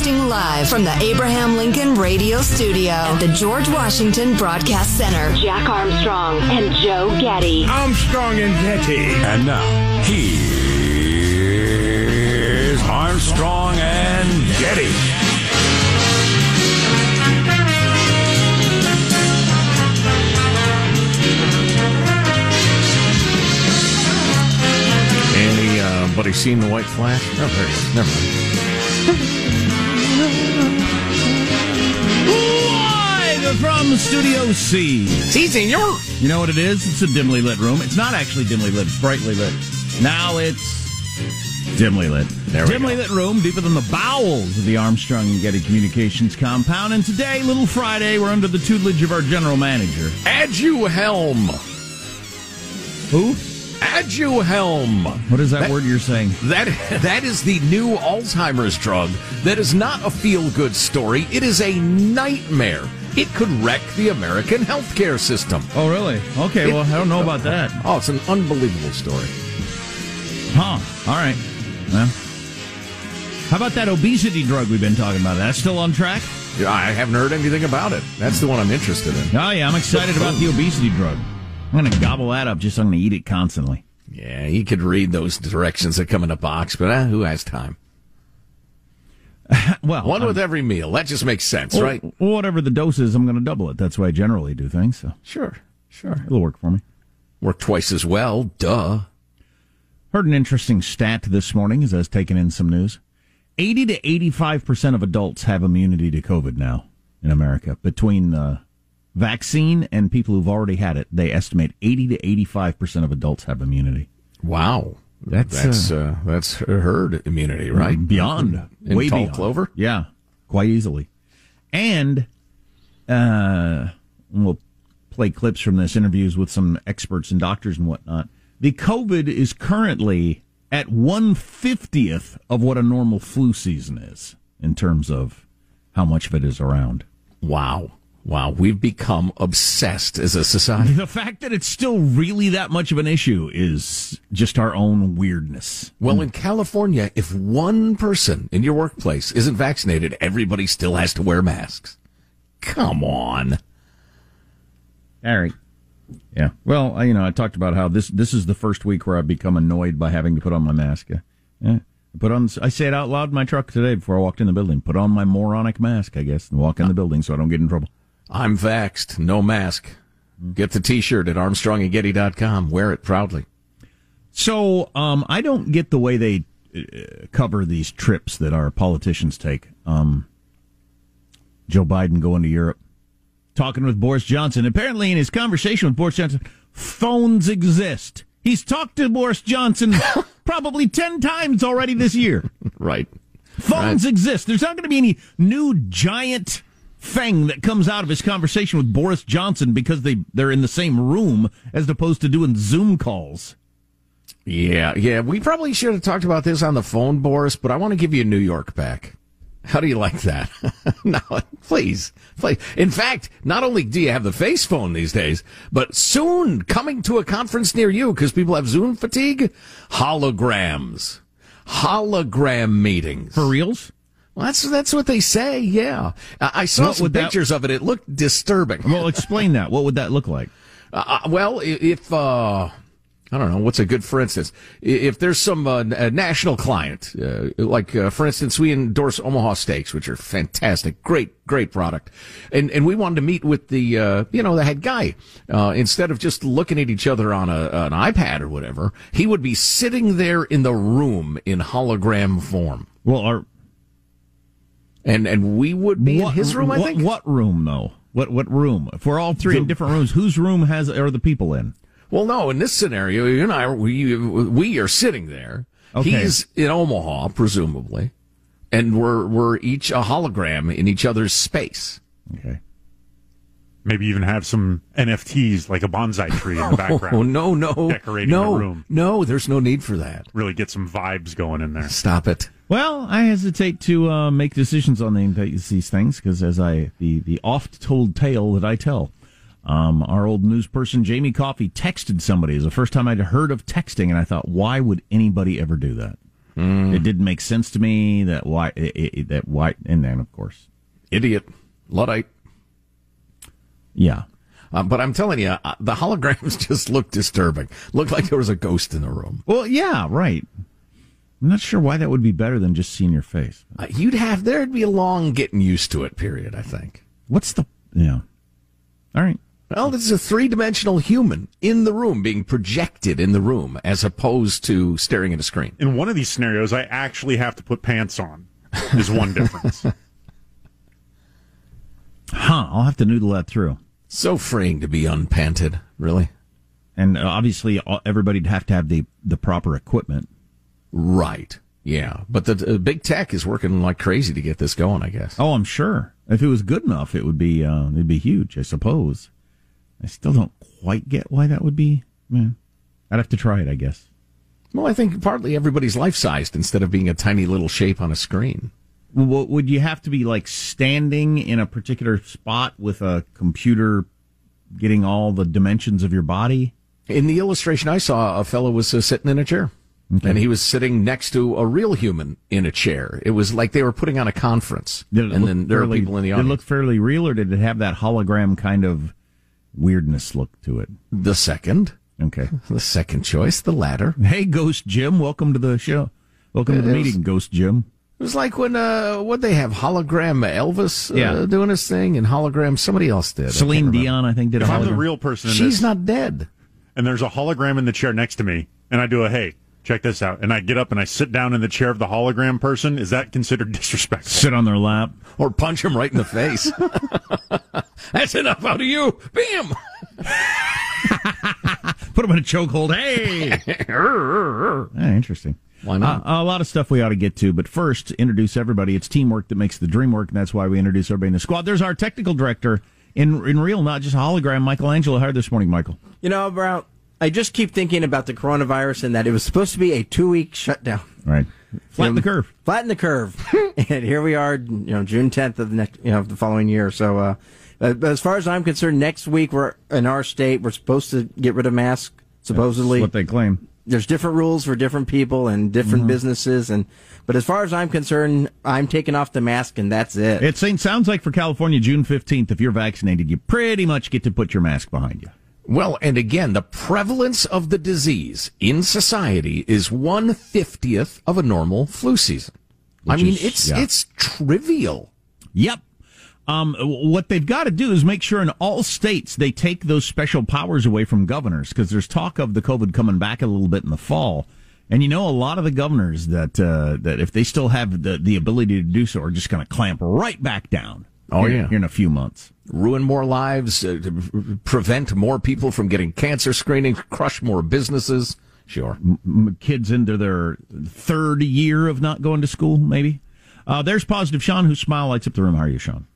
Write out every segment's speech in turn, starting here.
Broadcasting live from the Abraham Lincoln Radio Studio at the George Washington Broadcast Center. Jack Armstrong and Joe Getty. Armstrong and Getty. And now, here's Armstrong and Getty. Anybody seen the white flash? Oh, there he is. Never mind. From Studio C. See, senor. You know what it is? It's a dimly lit room. It's not actually dimly lit. It's brightly lit. Now it's dimly lit. There we dimly lit room deeper than the bowels of the Armstrong and Getty Communications compound. And today, Little Friday, we're under the tutelage of our general manager. Aduhelm. Who? Aduhelm. What is that, That- word you're saying? That that is the new Alzheimer's drug. That is not a feel good story. It is a nightmare. It could wreck the American healthcare system. Oh, really? Okay, It- well, I don't know about that. Oh, it's an unbelievable story. Huh. All right. Well, how about that obesity drug we've been talking about? That's still on track? Yeah, I haven't heard anything about it. That's the one I'm interested in. Oh, yeah, I'm excited about the obesity drug. I'm going to gobble that up just so I'm going to eat it constantly. Yeah, he could read those directions that come in a box, but uh, who has time? Well, One I'm- with every meal. That just makes sense, well, right? whatever the dose is, I'm going to double it. That's why I generally do things. So Sure, sure. it'll work for me. Work twice as well. Duh. Heard an interesting stat this morning as I was taking in some news. 80 to 85% of adults have immunity to COVID now in America. Between uh, vaccine and people who've already had it, they estimate 80 to 85% of adults have immunity. Wow. That's, that's uh, that's herd immunity, right? Beyond. In way tall beyond. clover. Yeah, quite easily. And uh, we'll play clips from this interviews with some experts and doctors and whatnot. The COVID is currently at one fiftieth of what a normal flu season is in terms of how much of it is around. Wow. Wow. We've become obsessed as a society. The fact that it's still really that much of an issue is just our own weirdness. Well, in California, if one person in your workplace isn't vaccinated, everybody still has to wear masks. Come on. All right. Yeah. Well, you know, I talked about how this this is the first week where I've become annoyed by having to put on my mask. Yeah. yeah. I put on. I say it out loud in my truck today before I walked in the building. Put on my moronic mask, I guess, and walk in the building so I don't get in trouble. I'm vaxxed, no mask. Get the t-shirt at armstrongandgetty.com. Wear it proudly. So, um, I don't get the way they uh, cover these trips that our politicians take. Um, Joe Biden going to Europe, talking with Boris Johnson. Apparently, in his conversation with Boris Johnson, phones exist. He's talked to Boris Johnson probably 10 times already this year. Right. Phones exist. There's not going to be any new giant thing that comes out of his conversation with Boris Johnson because they, they're in the same room as opposed to doing Zoom calls. Yeah, yeah. We probably should have talked about this on the phone, Boris, but I want to give you New York back. How do you like that? no, please, please. In fact, not only do you have the face phone these days, but soon coming to a conference near you because people have Zoom fatigue, holograms, hologram meetings. For reals? Well, that's that's what they say. Yeah, I, saw What some would that- pictures of it. It looked disturbing. Well, explain that. What would that look like? Uh, well, if uh, I don't know, what's a good for instance? If there's some uh, uh, national client, uh, like uh, for instance, we endorse Omaha Steaks, which are fantastic, great, great product, and and we wanted to meet with the uh, you know the head guy uh, instead of just looking at each other on a an iPad or whatever. He would be sitting there in the room in hologram form, Well, our and and we would be in his room. I what, think. what room though? What what room? If we're all three in different rooms, whose room has are the people in? Well, no, in this scenario, you and I, we, we are sitting there. Okay. He's in Omaha, presumably, and we're, we're each a hologram in each other's space. Okay. Maybe even have some NFTs like a bonsai tree in the background. Oh, no, no. Decorating no, the room. No, there's no need for that. Really get some vibes going in there. Stop it. Well, I hesitate to uh, make decisions on these things because, as I the the oft told tale that I tell, um, our old news person Jamie Coffey texted somebody. It was the first time I'd heard of texting, and I thought, why would anybody ever do that? It didn't make sense to me that why it, it, that why and then of course Idiot. Luddite. Yeah Uh, but I'm telling you, uh, the holograms just looked disturbing. Looked like there was a ghost in the room. well yeah right. I'm not sure why that would be better than just seeing your face. Uh, you'd have, there'd be a long getting used to it period, I think. What's the yeah? All right. Well, this is a three dimensional human in the room being projected in the room as opposed to staring at a screen. In one of these scenarios, I actually have to put pants on. Is one difference. Huh? I'll have to noodle that through. So freeing to be unpanted, really. And uh, obviously, everybody'd have to have the the proper equipment. Right. Yeah. But the, the big tech is working like crazy to get this going, I guess. Oh, I'm sure. If it was good enough, it would be uh, it'd be huge. I suppose. I still don't quite get why that would be. Man, I'd have to try it. I guess. Well, I think partly everybody's life sized instead of being a tiny little shape on a screen. Would you have to be like standing in a particular spot with a computer getting all the dimensions of your body? In the illustration I saw, a fellow was uh, sitting in a chair. And he was sitting next to a real human in a chair. It was like they were putting on a conference. Did it and then there fairly, are people in the audience. Did it audience. look fairly real, or did it have that hologram kind of weirdness look to it? the second, Okay. the second choice, the latter. Hey, Ghost Jim, welcome to the show. Welcome to the is. meeting, Ghost Jim. It was like when uh, what they have hologram Elvis uh, Yeah. doing his thing, and hologram somebody else did. Celine remember. Dion, I think, did a If I'm the real person in She's this, not dead. and there's a hologram in the chair next to me, and I do a hey, check this out, and I get up and I sit down in the chair of the hologram person, is that considered disrespectful? Sit on their lap. Or punch him right in the face. That's enough out of you. Bam! Put them in a chokehold. Hey! Ah, interesting. Why not? Uh, a lot of stuff we ought to get to, but first, introduce everybody. It's teamwork that makes the dream work, and that's why we introduce everybody in the squad. There's our technical director in in real, not just hologram, Michael Angelo. How are this morning, Michael? You know, Brown, I just keep thinking about the coronavirus and that it was supposed to be a two week shutdown. Right. Flatten the curve. Flatten the curve. and here we are, you know, June 10th of the next, you know, the following year. So, uh, as far as I'm concerned, next week we're in our state, we're supposed to get rid of masks, supposedly. That's what they claim. There's different rules for different people and different mm-hmm. businesses. And, but as far as I'm concerned, I'm taking off the mask and that's it. It sounds like for California, June 15th, if you're vaccinated, you pretty much get to put your mask behind you. Well, and again, the prevalence of the disease in society is one fiftieth of a normal flu season. I mean, is- it's yeah. it's trivial. Yep. Um, what they've got to do is make sure in all states they take those special powers away from governors because there's talk of the COVID coming back a little bit in the fall. And you know, a lot of the governors that uh, that if they still have the, the ability to do so are just going to clamp right back down. Oh, here- yeah. here in a few months. ruin more lives, uh, prevent more people from getting cancer screenings, crush more businesses. Sure. M- kids into their third year of not going to school, maybe. Uh, there's positive Sean, whose smile lights up the room. How are you, Sean?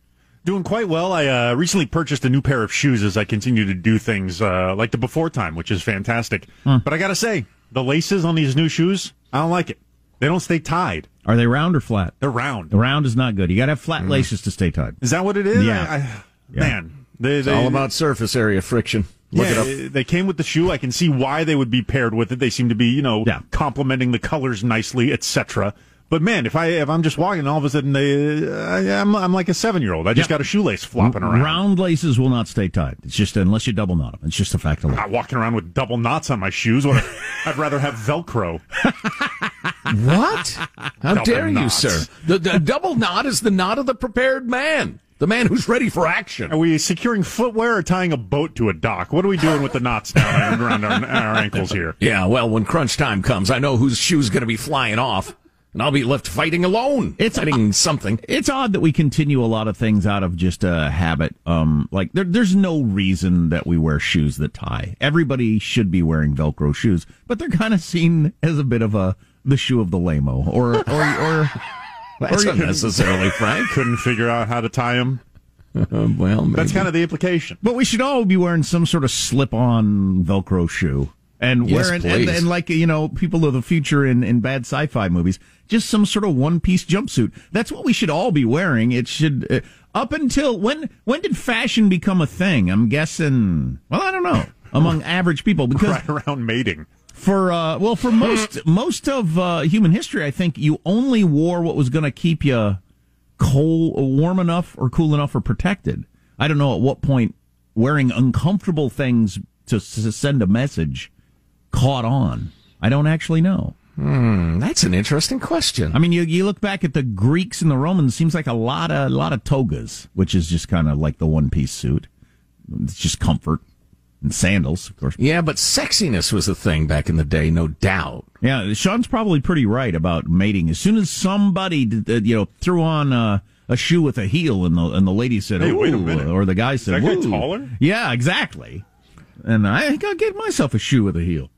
Doing quite well. I uh, recently purchased a new pair of shoes as I continue to do things uh, like the before time, which is fantastic. But I got to say, the laces on these new shoes, I don't like it. They don't stay tied. Are they round or flat? They're round. The round is not good. You got to have flat laces to stay tied. Is that what it is? Yeah. I, I, Yeah. Man, they, they, all about surface area friction. Look yeah, it up. They came with the shoe. I can see why they would be paired with it. They seem to be, you know, Yeah. complementing the colors nicely, etc. But man, if I if I'm just walking, all of a sudden they, uh, I, I'm I'm like a seven year old. I just Yeah. got a shoelace flopping around. Round laces will not stay tied. It's just unless you double knot them. It's just a fact of I'm life. not walking around with double knots on my shoes. What? I'd rather have Velcro. What? How Double dare you, sir? The, the double knot is the knot of the prepared man, the man who's ready for action. Are we securing footwear or tying a boat to a dock? What are we doing with the knots down around our, our ankles here? Yeah, well, when crunch time comes, I know whose shoe's going to be flying off, and I'll be left fighting alone. It's- fighting something. It's odd that we continue a lot of things out of just a habit. Um, like there, there's no reason that we wear shoes that tie. Everybody should be wearing Velcro shoes, but they're kind of seen as a bit of a the shoe of the lameo or or or. That's Or you- unnecessarily frank. Couldn't figure out how to tie them. Uh, well, maybe. That's kind of the implication. But we should all be wearing some sort of slip-on Velcro shoe. And Yes, wearing, and, please. and like you know, people of the future in, in bad sci-fi movies, just some sort of one-piece jumpsuit. That's what we should all be wearing. It should uh, up until when? When did fashion become a thing? I'm guessing. Well, I don't know. Among average people, because Right around mating. For uh, well, for most most of uh, human history, I think you only wore what was going to keep you cold, warm enough, or cool enough, or protected. I don't know at what point wearing uncomfortable things to, s send a message caught on. I don't actually know. That's an interesting question. I mean, you, you look back at the Greeks and the Romans. Seems like a lot of a lot of togas, which is just kind of like the one piece suit. It's just comfort and sandals, of course. yeah, but sexiness was a thing back in the day, no doubt. Yeah, Sean's probably pretty right about mating. As soon as somebody, uh, you know, threw on uh, a shoe with a heel, and the and the lady said, Hey, wait a minute. or the guy said, that guy taller? Yeah, exactly. And I think I'll get myself a shoe with a heel.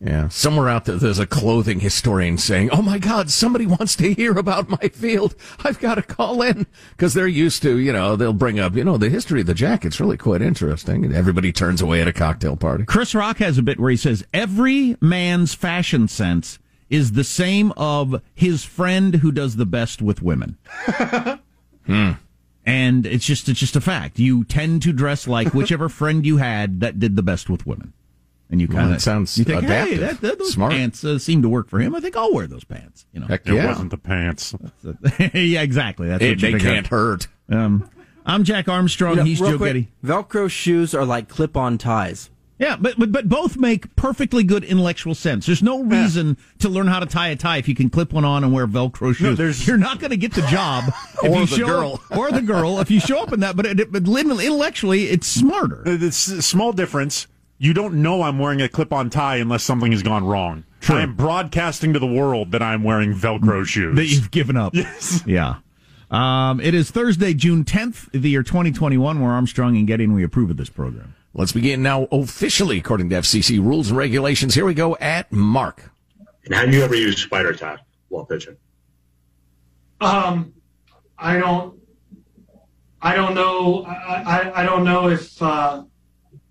Yeah, somewhere out there, there's a clothing historian saying, "Oh my God, somebody wants to hear about my field. I've got to call in because they're used to, you know, they'll bring up, you know, the history of the jacket's really quite interesting." And everybody turns away at a cocktail party. Chris Rock has a bit where he says every man's fashion sense is the same of his friend who does the best with women. Hmm. And it's just it's just a fact. You tend to dress like whichever friend you had that did the best with women. And you kind that of sounds you think, hey, that, that, those Smart. pants uh, seem to work for him. I think I'll wear those pants. You know, Heck It yeah, wasn't the pants. yeah, exactly. That's It- what you they can't out. hurt. Um, I'm Jack Armstrong. You know, He's real Joe quick, Getty. Velcro shoes are like clip-on ties. Yeah, but, but but both make perfectly good intellectual sense. There's no reason to learn how to tie a tie if you can clip one on and wear Velcro shoes. there's- You're not going to get the job if Or you the show girl. or the girl if you show up in that. But, it, but intellectually, it's smarter. It's a small difference. You don't know I'm wearing a clip-on tie unless something has gone wrong. True. I am broadcasting to the world that I'm wearing Velcro shoes. that you've given up. Yes. Yeah. Um, it is Thursday, June 10th, the year 2021. We're Armstrong and Getty, and we approve of this program. Let's begin now officially according to FCC rules and regulations. Here we go at Mark. And have you ever used spider tack while pitching? Um, I don't, I don't know. I, I, I don't know if, uh,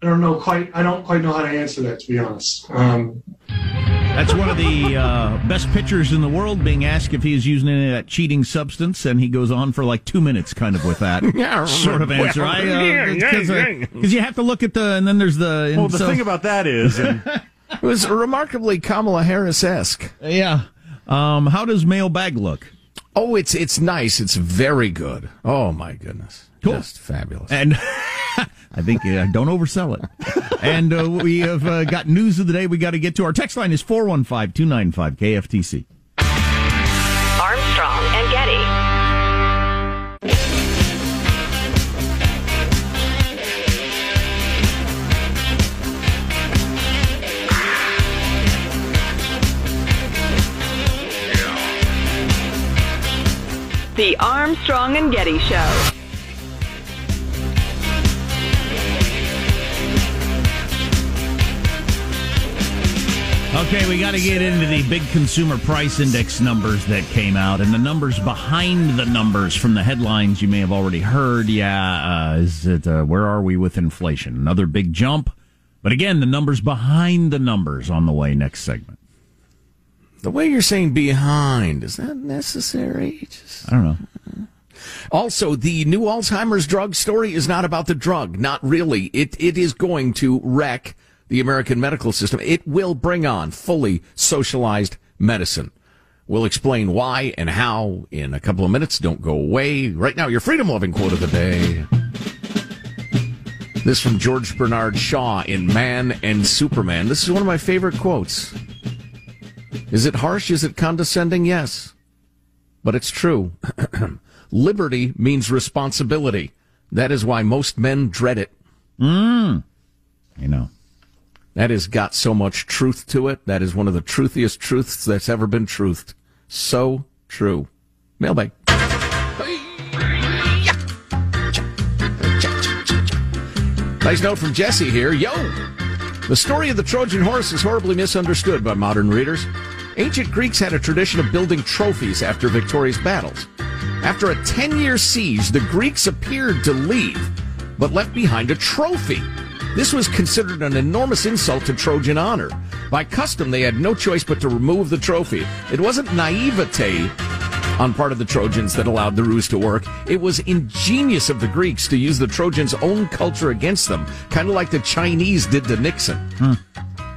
I don't know quite, I don't quite know how to answer that, to be honest. Um, That's one of the uh, best pitchers in the world being asked if he's using any of that cheating substance, and he goes on for like two minutes, kind of with that Yeah, sort of answer. well, I yeah, because yeah, yeah. you have to look at the, and then there's the. and Well, the so- thing about that is, and It was remarkably Kamala Harris esque. yeah. Um, how does mailbag look? Oh, it's it's nice. It's very good. Oh my goodness, Cool. just fabulous. And I think uh, don't oversell it. and uh, we have uh, got news of the day we got to get to. Our text line is 415 295 KFTC. Armstrong and Getty. The Armstrong and Getty Show. Okay, we got to get into the big consumer price index numbers that came out and the numbers behind the numbers from the headlines you may have already heard. Yeah, uh, is it uh, where are we with inflation? Another big jump. But again, the numbers behind the numbers on the way next segment. the way you're saying behind is that necessary? Just... I don't know. Also, the new Alzheimer's drug story is not about the drug. Not really. It it is going to wreck the American medical system. It will bring on fully socialized medicine. We'll explain why and how in a couple of minutes. Don't go away. Right now, your freedom loving quote of the day. This from George Bernard Shaw in Man and Superman. This is one of my favorite quotes. Is it harsh? Is it condescending? Yes. But it's true. Liberty means responsibility. That is why most men dread it. Mm. You know. That has got so much truth to it. That is one of the truthiest truths that's ever been truthed. So true. Mailbag. Nice note from Jesse here. Yo! The story of the Trojan horse is horribly misunderstood by modern readers. Ancient Greeks had a tradition of building trophies after victorious battles. After a 10 year siege, the Greeks appeared to leave, but left behind a trophy. This was considered an enormous insult to Trojan honor. By custom, they had no choice but to remove the trophy. It wasn't naivete on part of the Trojans that allowed the ruse to work. It was ingenious of the Greeks to use the Trojans' own culture against them, kind of like the Chinese did to Nixon.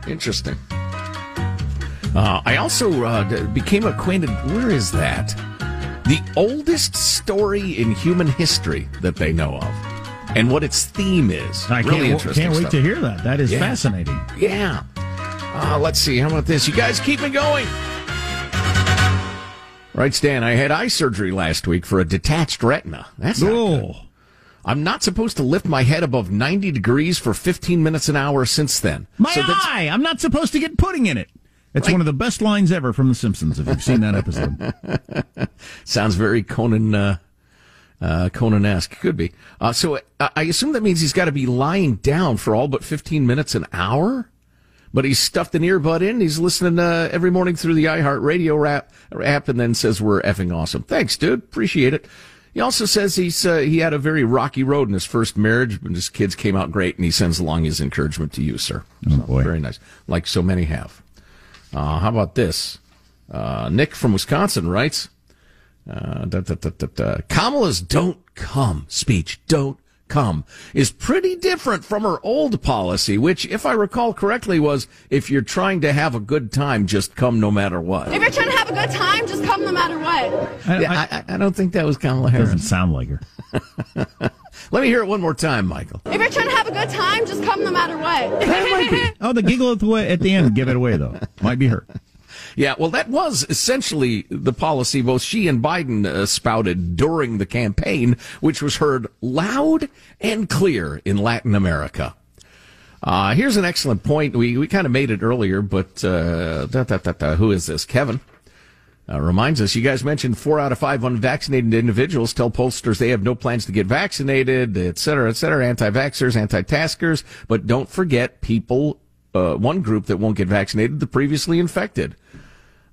Interesting. Uh, I also uh, became acquainted. Where is that? The oldest story in human history that they know of, and what its theme is. I really can't, interesting. can't wait stuff. to hear that. That is Yeah. fascinating. Yeah. Uh, let's see. How about this? You guys keep me going. Right, Stan. I had eye surgery last week for a detached retina. That's not good. I'm not supposed to lift my head above 90 degrees for 15 minutes an hour since then. my So eye! I'm not supposed to get pudding in it. It's Right. one of the best lines ever from The Simpsons. If you've seen that episode, Sounds very Conan, uh, uh, Conan-esque. Could be. Uh, so I, I assume that means he's got to be lying down for all but 15 minutes an hour? But he's stuffed an earbud in. He's listening uh, every morning through the iHeartRadio app and then says, we're effing awesome. Thanks, dude. Appreciate it. He also says he's uh, he had a very rocky road in his first marriage, but his kids came out great, and he sends along his encouragement to you, sir. Oh, boy. Very nice. Like so many have. Uh, how about this? Uh, Nick from Wisconsin writes, uh, da, da, da, da, da. Kamala's don't come speech, don't come, is pretty different from her old policy, which, if I recall correctly, was if you're trying to have a good time, just come no matter what. If you're trying to have a good time, just come no matter what. I, Yeah, I- I, I don't think that was Kamala doesn't sound like her. Let me hear it one more time, Michael. If you're trying to have a good time, just come no matter what. Oh, the giggle at the way, at the end, give it away though. Might be her. Yeah, well, that was essentially the policy both she and Biden uh, spouted during the campaign, which was heard loud and clear in Latin America. Uh, here's an excellent point. We, we kind of made it earlier, but uh, da, da, da, who is this? Kevin uh, reminds us. You guys mentioned four out of five unvaccinated individuals tell pollsters they have no plans to get vaccinated, et cetera, et cetera. Anti-vaxxers, anti-taskers, but don't forget people. Uh, one group that won't get vaccinated, the previously infected.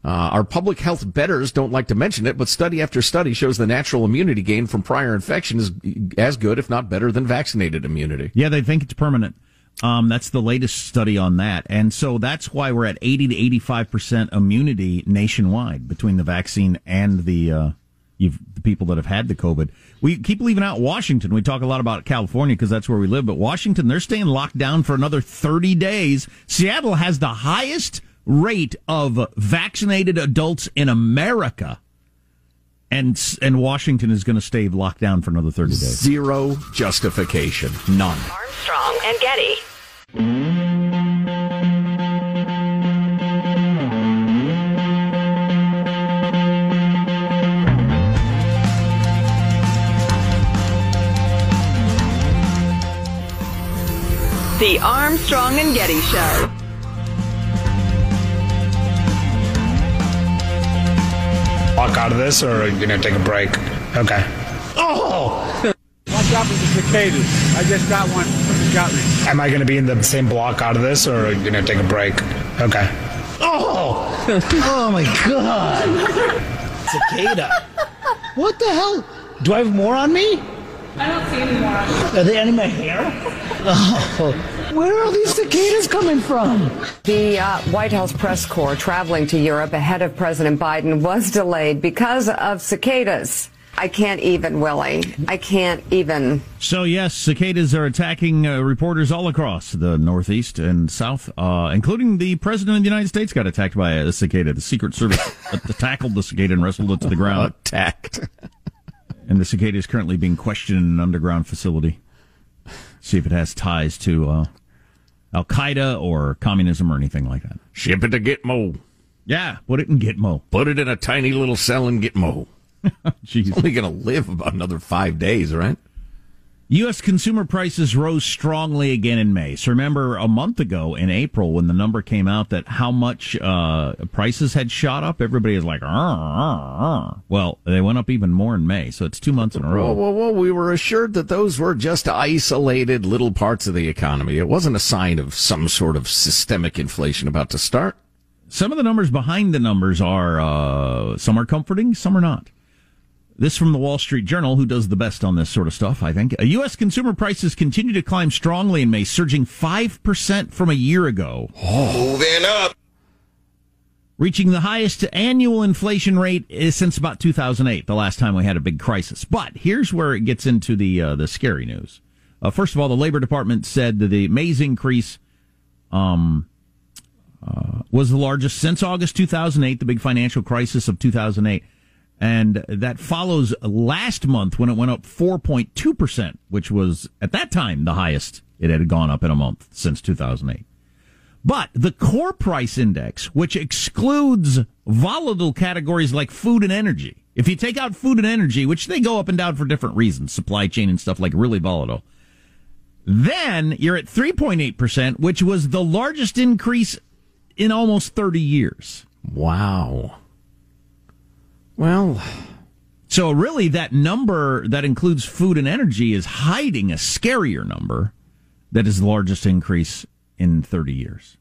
Uh, our public health betters don't like to mention it, but study after study shows the natural immunity gain from prior infection is as good, if not better, than vaccinated immunity. Yeah, they think it's permanent. Um, that's the latest study on that. And so that's why we're at 80 to 85% immunity nationwide between the vaccine and the, uh, the people that have had the COVID. We keep leaving out Washington. We talk a lot about California because that's where we live, but Washington, they're staying locked down for another 30 days. Seattle has the highest rate of vaccinated adults in America. And, and Washington is going to stay locked down for another 30 days. Zero justification. None. Armstrong and Getty. The Armstrong and Getty Show. Walk out of this or you know take a break okay Oh, Watch out for the cicadas. I just got one. Got me. am i going to be in the same block out of this or you know take a break okay Oh. Oh my god! Cicada. What the hell? Do I have more on me? I don't see any more. Are they in my hair? Oh, where are all these cicadas coming from? The uh, White House press corps traveling to Europe ahead of President Biden was delayed because of cicadas. I can't even, Willie. I can't even. So yes, cicadas are attacking uh, reporters all across the Northeast and South, uh, including the President of the United States got attacked by a cicada. The Secret Service uh, tackled the cicada and wrestled it to the ground. Attacked. And the cicada is currently being questioned in an underground facility. See if it has ties to uh, Al Qaeda or communism or anything like that. Ship it to Gitmo. Yeah, put it in Gitmo. Put it in a tiny little cell in Gitmo. Jeez. Only going to live about another five days, right? U.S. consumer prices rose strongly again in May. So remember a month ago in April when the number came out that how much uh, prices had shot up, everybody is like, "Arr, arr, arr." well, they went up even more in May. So it's two months in a Whoa, row. whoa, whoa. We were assured that those were just isolated little parts of the economy. It wasn't a sign of some sort of systemic inflation about to start. Some of the numbers behind the numbers are, uh, some are comforting, some are not. This from the Wall Street Journal, who does the best on this sort of stuff, I think. U.S. consumer prices continue to climb strongly in May, surging 5% from a year ago. Moving up. reaching the highest annual inflation rate since about 2008, the last time we had a big crisis. But here's where it gets into the uh, the scary news. Uh, first of all, the Labor Department said that the May's increase um, uh, was the largest since August 2008, the big financial crisis of 2008. And that follows last month when it went up 4.2%, which was at that time the highest it had gone up in a month since 2008. But the core price index, which excludes volatile categories like food and energy, if you take out food and energy, which they go up and down for different reasons, supply chain and stuff like really volatile, then you're at 3.8%, which was the largest increase in almost 30 years. Wow. Well, so really that number that includes food and energy is hiding a scarier number that is the largest increase in 30 years.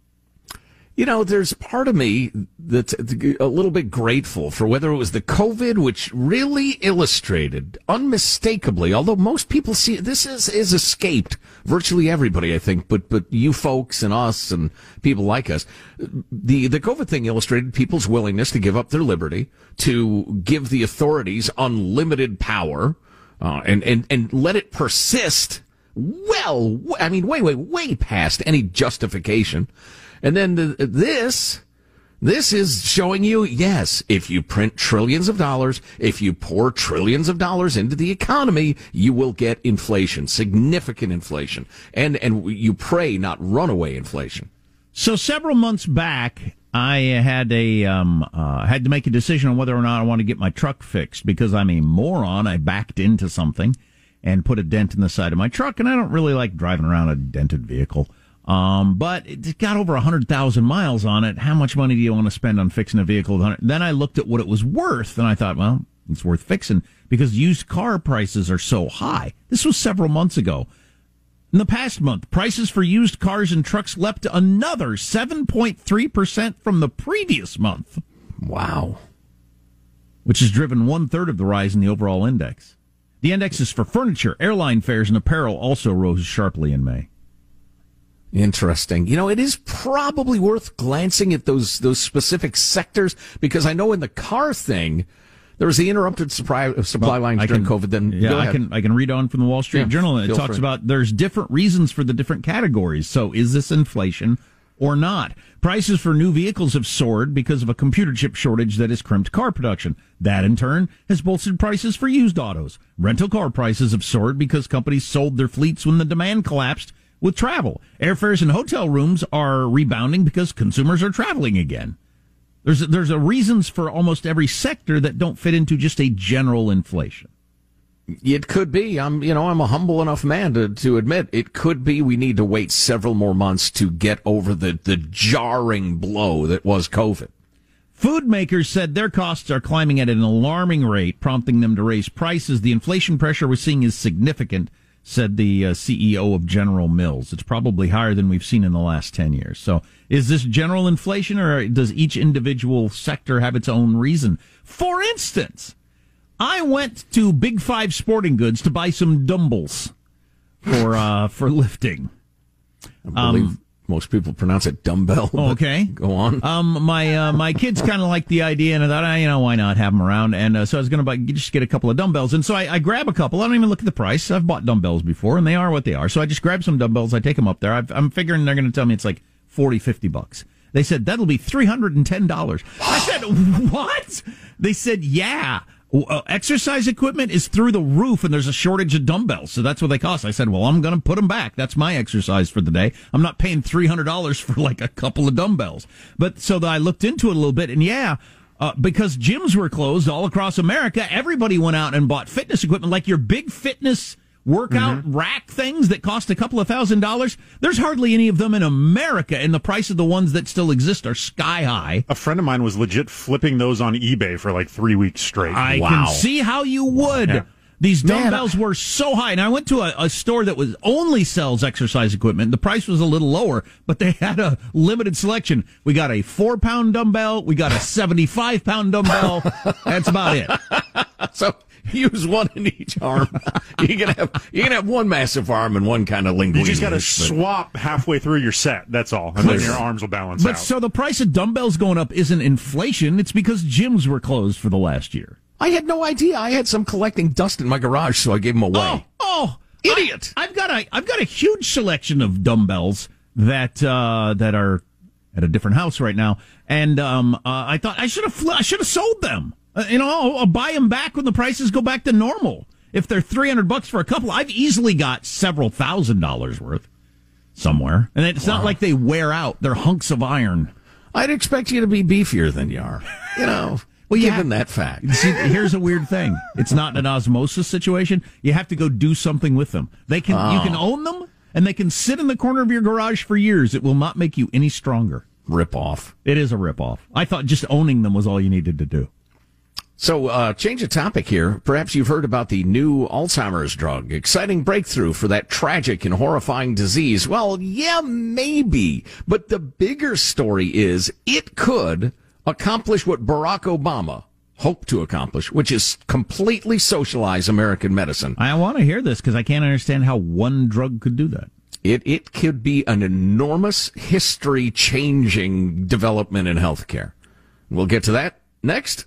You know, there's part of me that's a little bit grateful for whether it was the COVID, which really illustrated unmistakably, although most people see this is, is escaped virtually everybody, I think, but, but you folks and us and people like us. The, the COVID thing illustrated people's willingness to give up their liberty, to give the authorities unlimited power, uh, and, and, and let it persist well, I mean, way, way, way past any justification. And then the, this, this is showing you, yes, if you print trillions of dollars, if you pour trillions of dollars into the economy, you will get inflation, significant inflation. And, and you pray not runaway inflation. So several months back, I had a um, uh, had to make a decision on whether or not I want to get my truck fixed because I'm a moron. I backed into something and put a dent in the side of my truck. And I don't really like driving around a dented vehicle. Um, but it's got over 100,000 miles on it. How much money do you want to spend on fixing a vehicle? Then I looked at what it was worth and I thought, well, it's worth fixing because used car prices are so high. This was several months ago. In the past month, prices for used cars and trucks leapt another 7.3% from the previous month. Wow. Which has driven one third of the rise in the overall index. The indexes for furniture, airline fares, and apparel also rose sharply in May. Interesting. You know, it is probably worth glancing at those those specific sectors because I know in the car thing, there was the interrupted supply uh, supply well, lines during COVID. Then yeah, I can I can read on from the Wall Street yeah, Journal and it talks free. about there's different reasons for the different categories. So is this inflation or not? Prices for new vehicles have soared because of a computer chip shortage that has crimped car production. That in turn has bolstered prices for used autos. Rental car prices have soared because companies sold their fleets when the demand collapsed with travel. Airfares and hotel rooms are rebounding because consumers are traveling again. There's a, there's a reasons for almost every sector that don't fit into just a general inflation. It could be. I'm, you know, I'm a humble enough man to, to admit it could be we need to wait several more months to get over the, the jarring blow that was COVID. Food makers said their costs are climbing at an alarming rate, prompting them to raise prices. The inflation pressure we're seeing is significant said the uh, CEO of General Mills. It's probably higher than we've seen in the last 10 years. So is this general inflation or does each individual sector have its own reason? For instance, I went to Big Five Sporting Goods to buy some dumbbells for, uh, for lifting. I believe um, most people pronounce it dumbbell. okay, go on. Um, my uh, my kids kind of like the idea, and I thought, ah, you know, why not have them around? And uh, so I was going to buy just get a couple of dumbbells, and so I, I, grab a couple. I don't even look at the price. I've bought dumbbells before, and they are what they are. So I just grab some dumbbells. I take them up there. i am figuring they're going to tell me it's like 40, 50 bucks. They said that'll be three hundred and ten dollars. I said what? They said yeah exercise equipment is through the roof and there's a shortage of dumbbells. So that's what they cost. I said, well, I'm going to put them back. That's my exercise for the day. I'm not paying $300 for like a couple of dumbbells. But so I looked into it a little bit and yeah, uh, because gyms were closed all across America, everybody went out and bought fitness equipment like your big fitness workout mm-hmm. rack things that cost a couple of thousand dollars. There's hardly any of them in America, and the price of the ones that still exist are sky high. A friend of mine was legit flipping those on eBay for like three weeks straight. I wow. can see how you would. Yeah. These dumbbells Man, I... were so high, and I went to a, a, store that was only sells exercise equipment. The price was a little lower, but they had a limited selection. We got a four pound dumbbell, we got a seventy five pound dumbbell. That's about it. so use one in each arm. you can have you can have one massive arm and one kind of linguine. You just got to swap halfway through your set. That's all, and then your arms will balance but out. so the price of dumbbells going up isn't inflation. It's because gyms were closed for the last year. I had no idea. I had some collecting dust in my garage, so I gave them away. Oh, oh idiot! I, have got a I've got a huge selection of dumbbells that uh, that are at a different house right now, and um, uh, I thought I should have fl- I should have sold them. Uh, you know, I'll, I'll buy them back when the prices go back to normal. If they're three hundred bucks for a couple, I've easily got several thousand dollars worth somewhere, and it's not like they wear out. They're hunks of iron. I'd expect you to be beefier than you are. You know, Well, you given ha- that fact. See, here's a weird thing. It's not an osmosis situation. You have to go do something with them. They can you can Oh. own them and they can sit in the corner of your garage for years. It will not make you any stronger. Rip off. It is a rip off. I thought just owning them was all you needed to do. So, uh, change of topic here. Perhaps you've heard about the new Alzheimer's drug. Exciting breakthrough for that tragic and horrifying disease. Well, yeah, maybe. But the bigger story is it could accomplish what Barack Obama hoped to accomplish, which is completely socialize American medicine. I want to hear this because I can't understand how one drug could do that. It, it could be an enormous history changing development in healthcare. We'll get to that next.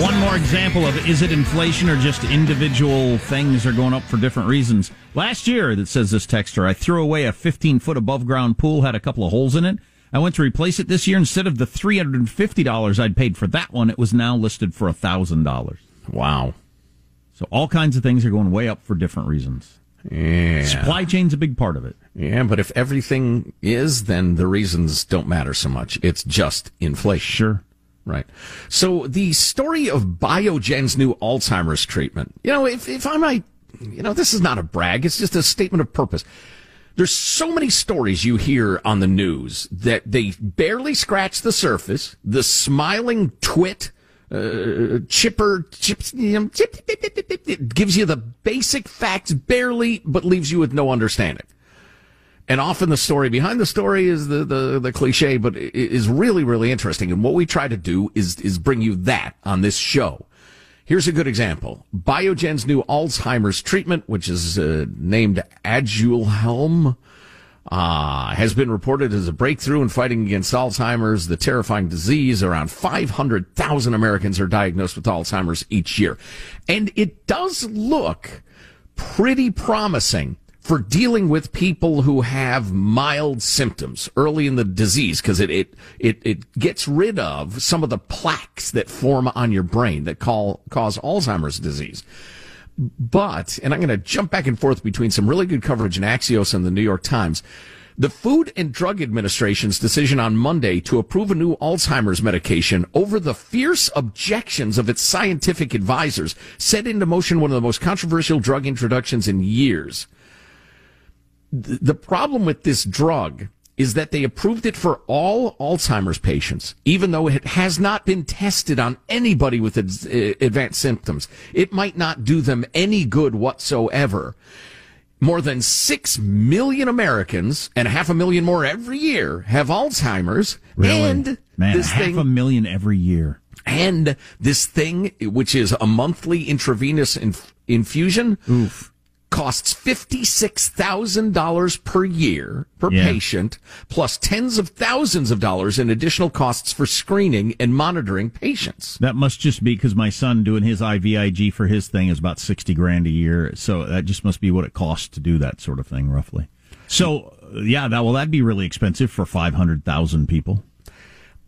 One more example of is it inflation or just individual things are going up for different reasons. Last year, that says this texter, I threw away a 15 foot above ground pool, had a couple of holes in it. I went to replace it this year. Instead of the $350 I'd paid for that one, it was now listed for $1,000. Wow. So all kinds of things are going way up for different reasons. Yeah. Supply chain's a big part of it. Yeah, but if everything is, then the reasons don't matter so much. It's just inflation. Sure. Right. So the story of Biogen's new Alzheimer's treatment. You know, if, if I might, you know, this is not a brag. It's just a statement of purpose. There's so many stories you hear on the news that they barely scratch the surface. The smiling twit, uh, chipper, chips, gives you the basic facts barely, but leaves you with no understanding. And often the story behind the story is the, the, the cliche, but is really, really interesting. And what we try to do is, is bring you that on this show. Here's a good example. Biogen's new Alzheimer's treatment, which is uh, named Aduhelm, uh, has been reported as a breakthrough in fighting against Alzheimer's, the terrifying disease. Around 500,000 Americans are diagnosed with Alzheimer's each year. And it does look pretty promising for dealing with people who have mild symptoms early in the disease because it, it, it, it gets rid of some of the plaques that form on your brain that call, cause Alzheimer's disease. But, and I'm going to jump back and forth between some really good coverage in Axios and the New York Times. The Food and Drug Administration's decision on Monday to approve a new Alzheimer's medication over the fierce objections of its scientific advisors set into motion one of the most controversial drug introductions in years. Th- The problem with this drug is that they approved it for all Alzheimer's patients, even though it has not been tested on anybody with ad- uh, advanced symptoms. It might not do them any good whatsoever. More than 6 million Americans and half a million more every year have Alzheimer's. Really? And Man, this half thing, a million every year. and this thing, which is a monthly intravenous inf- infusion, costs $56,000 per year per Yeah. patient, plus tens of thousands of dollars in additional costs for screening and monitoring patients. That must just be because my son doing his IVIG for his thing is about 60 grand a year. So that just must be what it costs to do that sort of thing, roughly. So, yeah, that, well, that'd be really expensive for 500,000 people.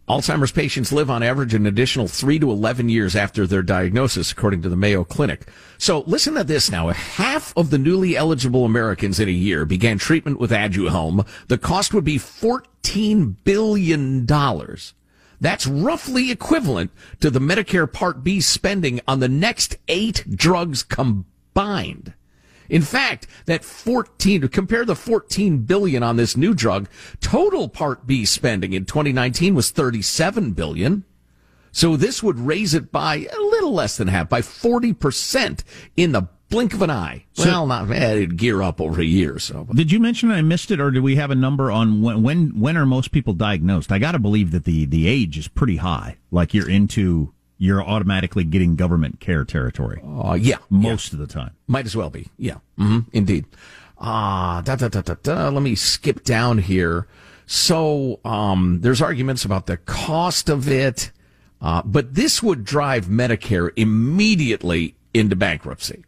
Alzheimer's patients live on average an additional 3 to 11 years after their diagnosis, according to the Mayo Clinic. So listen to this now. Half of the newly eligible Americans in a year began treatment with Aduhelm, the cost would be $14 billion. That's roughly equivalent to the Medicare Part B spending on the next eight drugs combined. In fact, that 14, compare the 14 billion on this new drug, total Part B spending in 2019 was 37 billion. So this would raise it by a little less than half, by 40% in the blink of an eye. So- well, not, eh, it'd gear up over a year so. Did you mention I missed it, or do we have a number on when when, when are most people diagnosed? I got to believe that the, the age is pretty high. Like you're into you're automatically getting government care territory. Uh, yeah, most of the time. Might as well be. Yeah, Mm-hmm. indeed. Ah, da, da, da, da, da. Let me skip down here. So, um, there's arguments about the cost of it, uh, but this would drive Medicare immediately into bankruptcy.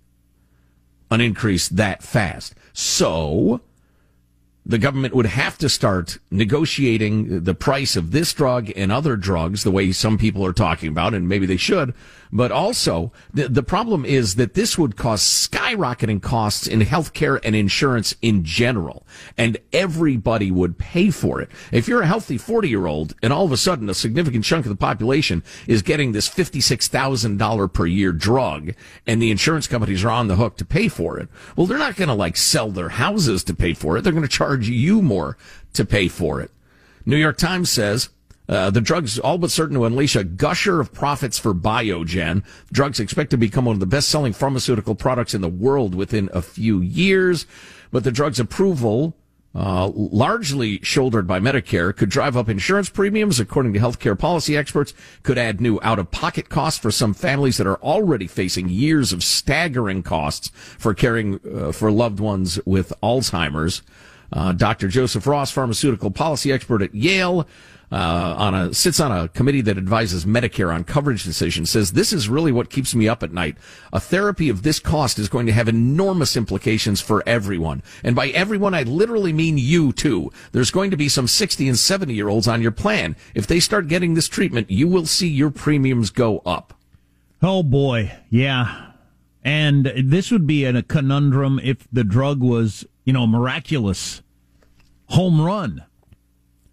An increase that fast. So, the government would have to start negotiating the price of this drug and other drugs the way some people are talking about, and maybe they should. But also, the, the problem is that this would cause skyrocketing costs in healthcare and insurance in general, and everybody would pay for it. If you're a healthy 40 year old and all of a sudden a significant chunk of the population is getting this $56,000 per year drug and the insurance companies are on the hook to pay for it, well, they're not going to like sell their houses to pay for it. They're going to charge you more to pay for it. New York Times says uh, the drug's all but certain to unleash a gusher of profits for Biogen. Drug's expect to become one of the best selling pharmaceutical products in the world within a few years. But the drug's approval, uh, largely shouldered by Medicare, could drive up insurance premiums, according to healthcare policy experts, could add new out of pocket costs for some families that are already facing years of staggering costs for caring uh, for loved ones with Alzheimer's. Uh, Dr. Joseph Ross, pharmaceutical policy expert at Yale, uh, on a sits on a committee that advises Medicare on coverage decisions, says this is really what keeps me up at night. A therapy of this cost is going to have enormous implications for everyone, and by everyone I literally mean you too. There's going to be some 60 and 70 year olds on your plan. If they start getting this treatment, you will see your premiums go up. Oh boy, yeah. And this would be a conundrum if the drug was, you know, miraculous home run.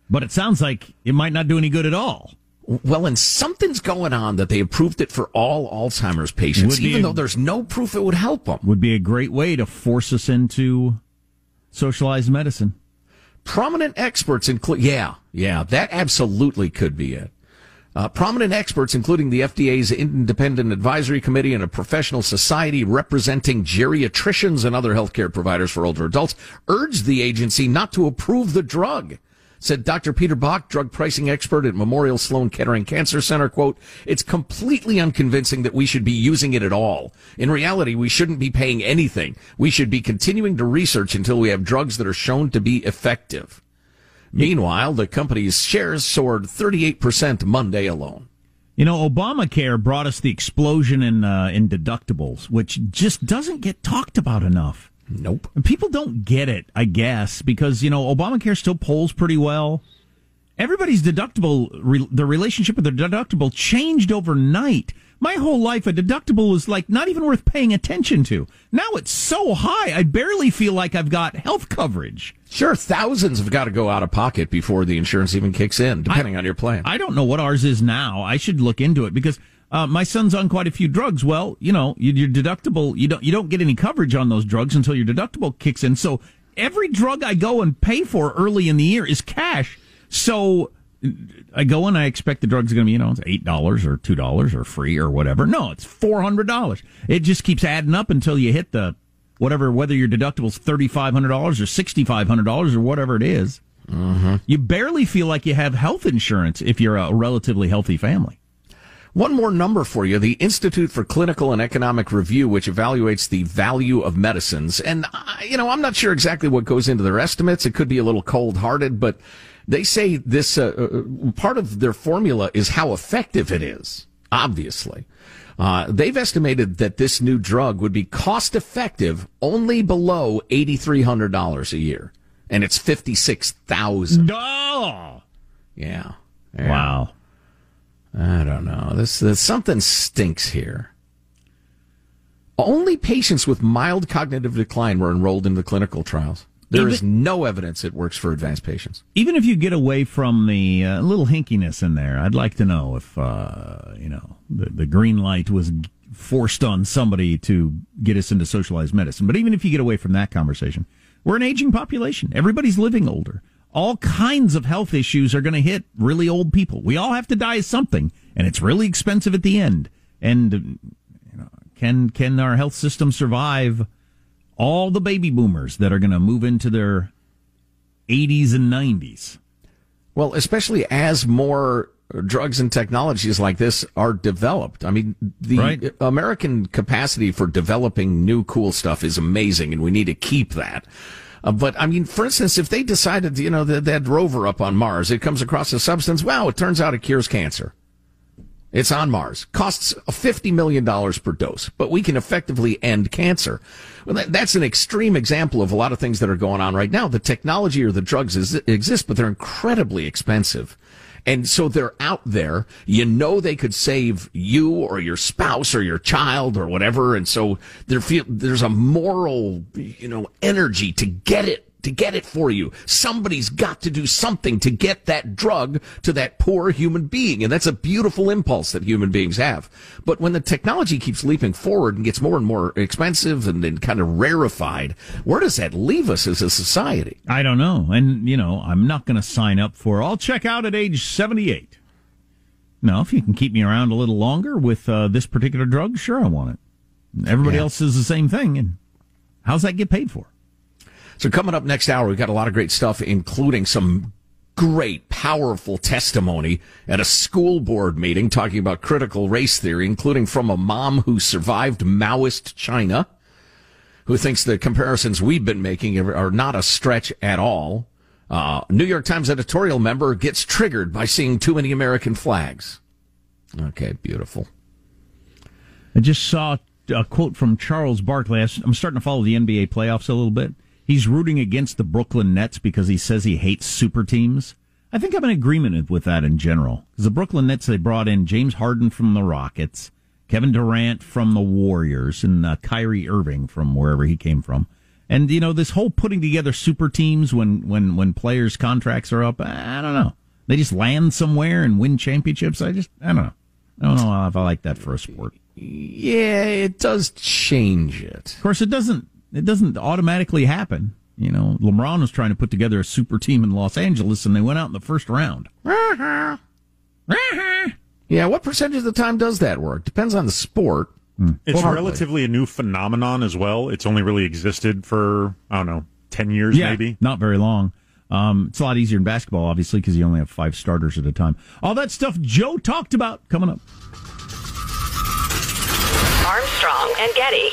But it sounds like it might not do any good at all. Well, and something's going on that they approved it for all Alzheimer's patients, even a, though there's no proof it would help them. Would be a great way to force us into socialized medicine. Prominent experts include, yeah, yeah, that absolutely could be it. Uh, prominent experts, including the FDA's Independent Advisory Committee and a professional society representing geriatricians and other healthcare providers for older adults, urged the agency not to approve the drug said Dr. Peter Bach, drug pricing expert at Memorial Sloan Kettering Cancer Center, quote, it's completely unconvincing that we should be using it at all. In reality, we shouldn't be paying anything. We should be continuing to research until we have drugs that are shown to be effective. Meanwhile, the company's shares soared 38% Monday alone. You know, Obamacare brought us the explosion in uh, in deductibles, which just doesn't get talked about enough. Nope. And people don't get it, I guess, because, you know, Obamacare still polls pretty well. Everybody's deductible, re, the relationship with their deductible changed overnight. My whole life, a deductible was like not even worth paying attention to. Now it's so high, I barely feel like I've got health coverage. Sure, thousands have got to go out of pocket before the insurance even kicks in, depending I, on your plan. I don't know what ours is now. I should look into it because uh, my son's on quite a few drugs. Well, you know, your deductible, you don't, you don't get any coverage on those drugs until your deductible kicks in. So every drug I go and pay for early in the year is cash. So I go and I expect the drug's going to be, you know, it's eight dollars or two dollars or free or whatever. No, it's four hundred dollars. It just keeps adding up until you hit the whatever, whether your deductible's thirty five hundred dollars or sixty five hundred dollars or whatever it is. Mm-hmm. You barely feel like you have health insurance if you're a relatively healthy family. One more number for you. The Institute for Clinical and Economic Review, which evaluates the value of medicines. And, uh, you know, I'm not sure exactly what goes into their estimates. It could be a little cold hearted, but they say this, uh, uh, part of their formula is how effective it is, obviously. Uh, they've estimated that this new drug would be cost effective only below $8,300 a year. And it's 56000 Oh! Yeah. yeah. Wow. I don't know. This, this something stinks here. Only patients with mild cognitive decline were enrolled in the clinical trials. There even, is no evidence it works for advanced patients. Even if you get away from the uh, little hinkiness in there, I'd like to know if uh, you know the, the green light was forced on somebody to get us into socialized medicine. But even if you get away from that conversation, we're an aging population. Everybody's living older all kinds of health issues are going to hit really old people. We all have to die of something, and it's really expensive at the end. And you know, can can our health system survive all the baby boomers that are going to move into their 80s and 90s? Well, especially as more drugs and technologies like this are developed. I mean, the Right. American capacity for developing new cool stuff is amazing, and we need to keep that. Uh, but I mean, for instance, if they decided, you know, that, that rover up on Mars, it comes across a substance, wow, it turns out it cures cancer. It's on Mars. Costs $50 million per dose, but we can effectively end cancer. Well, that, that's an extreme example of a lot of things that are going on right now. The technology or the drugs is, exist, but they're incredibly expensive. And so they're out there. You know they could save you or your spouse or your child or whatever. And so there feel, there's a moral, you know, energy to get it to get it for you. Somebody's got to do something to get that drug to that poor human being. And that's a beautiful impulse that human beings have. But when the technology keeps leaping forward and gets more and more expensive and then kind of rarefied, where does that leave us as a society? I don't know. And, you know, I'm not going to sign up for, I'll check out at age 78. No, if you can keep me around a little longer with uh, this particular drug, sure, I want it. Everybody Yeah. else says the same thing. And how's that get paid for? So coming up next hour, we've got a lot of great stuff, including some great, powerful testimony at a school board meeting talking about critical race theory, including from a mom who survived Maoist China, who thinks the comparisons we've been making are not a stretch at all. Uh, New York Times editorial member gets triggered by seeing too many American flags. Okay, beautiful. I just saw a quote from Charles Barkley. I'm starting to follow the NBA playoffs a little bit. He's rooting against the Brooklyn Nets because he says he hates super teams. I think I'm in agreement with that in general. Because the Brooklyn Nets, they brought in James Harden from the Rockets, Kevin Durant from the Warriors, and uh, Kyrie Irving from wherever he came from. And you know this whole putting together super teams when when when players' contracts are up. I don't know. They just land somewhere and win championships. I just I don't know. I don't know if I like that for a sport. Yeah, it does change it. Of course, it doesn't. It doesn't automatically happen. You know, LeBron was trying to put together a super team in Los Angeles, and they went out in the first round. Uh-huh. Uh-huh. Yeah, what percentage of the time does that work? Depends on the sport. Hmm. It's Partly. relatively a new phenomenon as well. It's only really existed for, I don't know, 10 years yeah, maybe. not very long. Um, it's a lot easier in basketball, obviously, because you only have five starters at a time. All that stuff Joe talked about coming up. Armstrong and Getty.